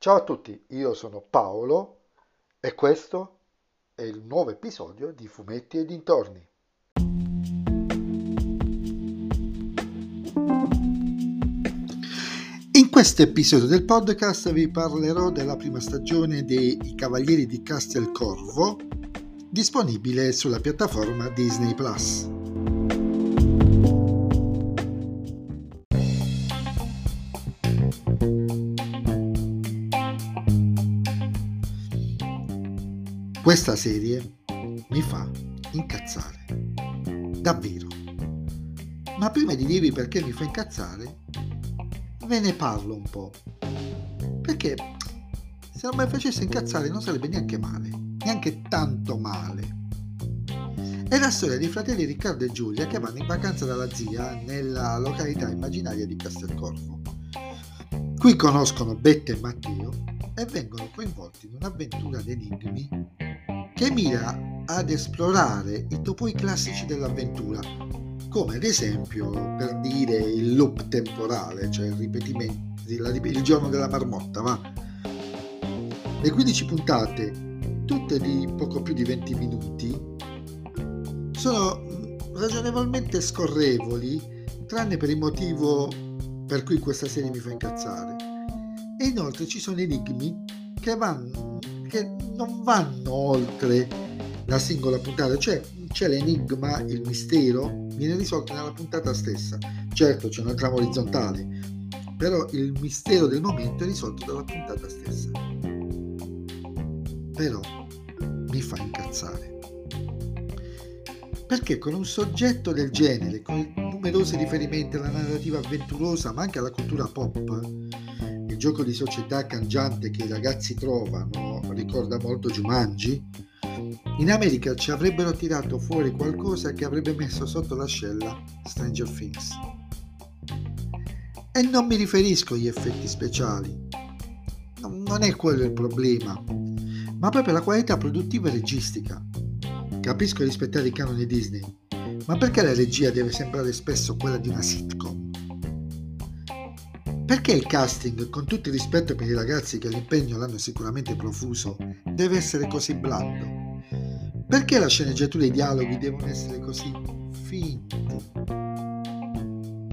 Ciao a tutti, io sono Paolo e questo è il nuovo episodio di Fumetti e dintorni. In questo episodio del podcast vi parlerò della prima stagione dei Cavalieri di Castel Corvo, disponibile sulla piattaforma Disney Plus. Questa serie mi fa incazzare. Davvero. Ma prima di dirvi perché mi fa incazzare, ve ne parlo un po'. Perché se non mi facesse incazzare non sarebbe neanche male, neanche tanto male. È la storia dei fratelli Riccardo e Giulia che vanno in vacanza dalla zia nella località immaginaria di Castelcorvo. Qui conoscono Bette e Matteo e vengono coinvolti in un'avventura d'enigmi che mira ad esplorare i topoi classici dell'avventura, come ad esempio per dire il loop temporale, cioè il ripetimento, il giorno della marmotta, va? Le 15 puntate, tutte di poco più di 20 minuti, sono ragionevolmente scorrevoli, tranne per il motivo per cui questa serie mi fa incazzare. E inoltre ci sono enigmi che vanno che non vanno oltre la singola puntata, cioè c'è l'enigma, il mistero, viene risolto nella puntata stessa. Certo c'è una trama orizzontale, però il mistero del momento è risolto dalla puntata stessa. Però mi fa incazzare. Perché con un soggetto del genere, con numerosi riferimenti alla narrativa avventurosa, ma anche alla cultura pop, gioco di società cangiante che i ragazzi trovano ricorda molto Jumanji, in America ci avrebbero tirato fuori qualcosa che avrebbe messo sotto l'ascella Stranger Things. E non mi riferisco agli effetti speciali, non è quello il problema, ma proprio la qualità produttiva e registica. Capisco rispettare i canoni Disney, ma perché la regia deve sembrare spesso quella di una sitcom? Perché il casting, con tutto il rispetto per i ragazzi che l'impegno l'hanno sicuramente profuso, deve essere così blando? Perché la sceneggiatura e i dialoghi devono essere così finti?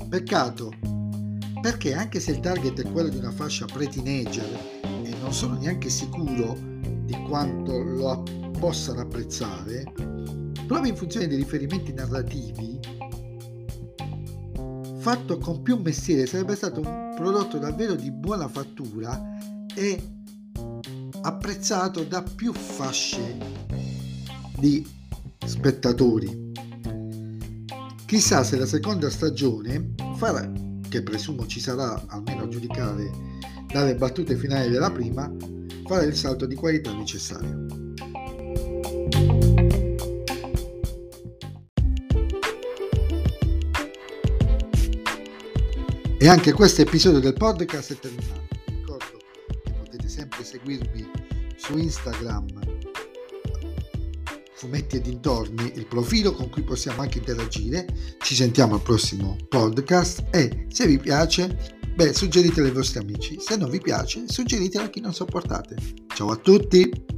Peccato, perché anche se il target è quello di una fascia pre-teenager e non sono neanche sicuro di quanto lo possano apprezzare, proprio in funzione dei riferimenti narrativi, fatto con più mestiere sarebbe stato un prodotto davvero di buona fattura e apprezzato da più fasce di spettatori. Chissà se la seconda stagione farà, che presumo ci sarà almeno a giudicare dalle battute finali della prima, farà il salto di qualità necessario. E anche questo episodio del podcast è terminato. Vi ricordo che potete sempre seguirmi su Instagram, fumetti e dintorni, il profilo con cui possiamo anche interagire. Ci sentiamo al prossimo podcast e se vi piace, beh, suggeritelo ai vostri amici. Se non vi piace, suggeritelo a chi non sopportate. Ciao a tutti!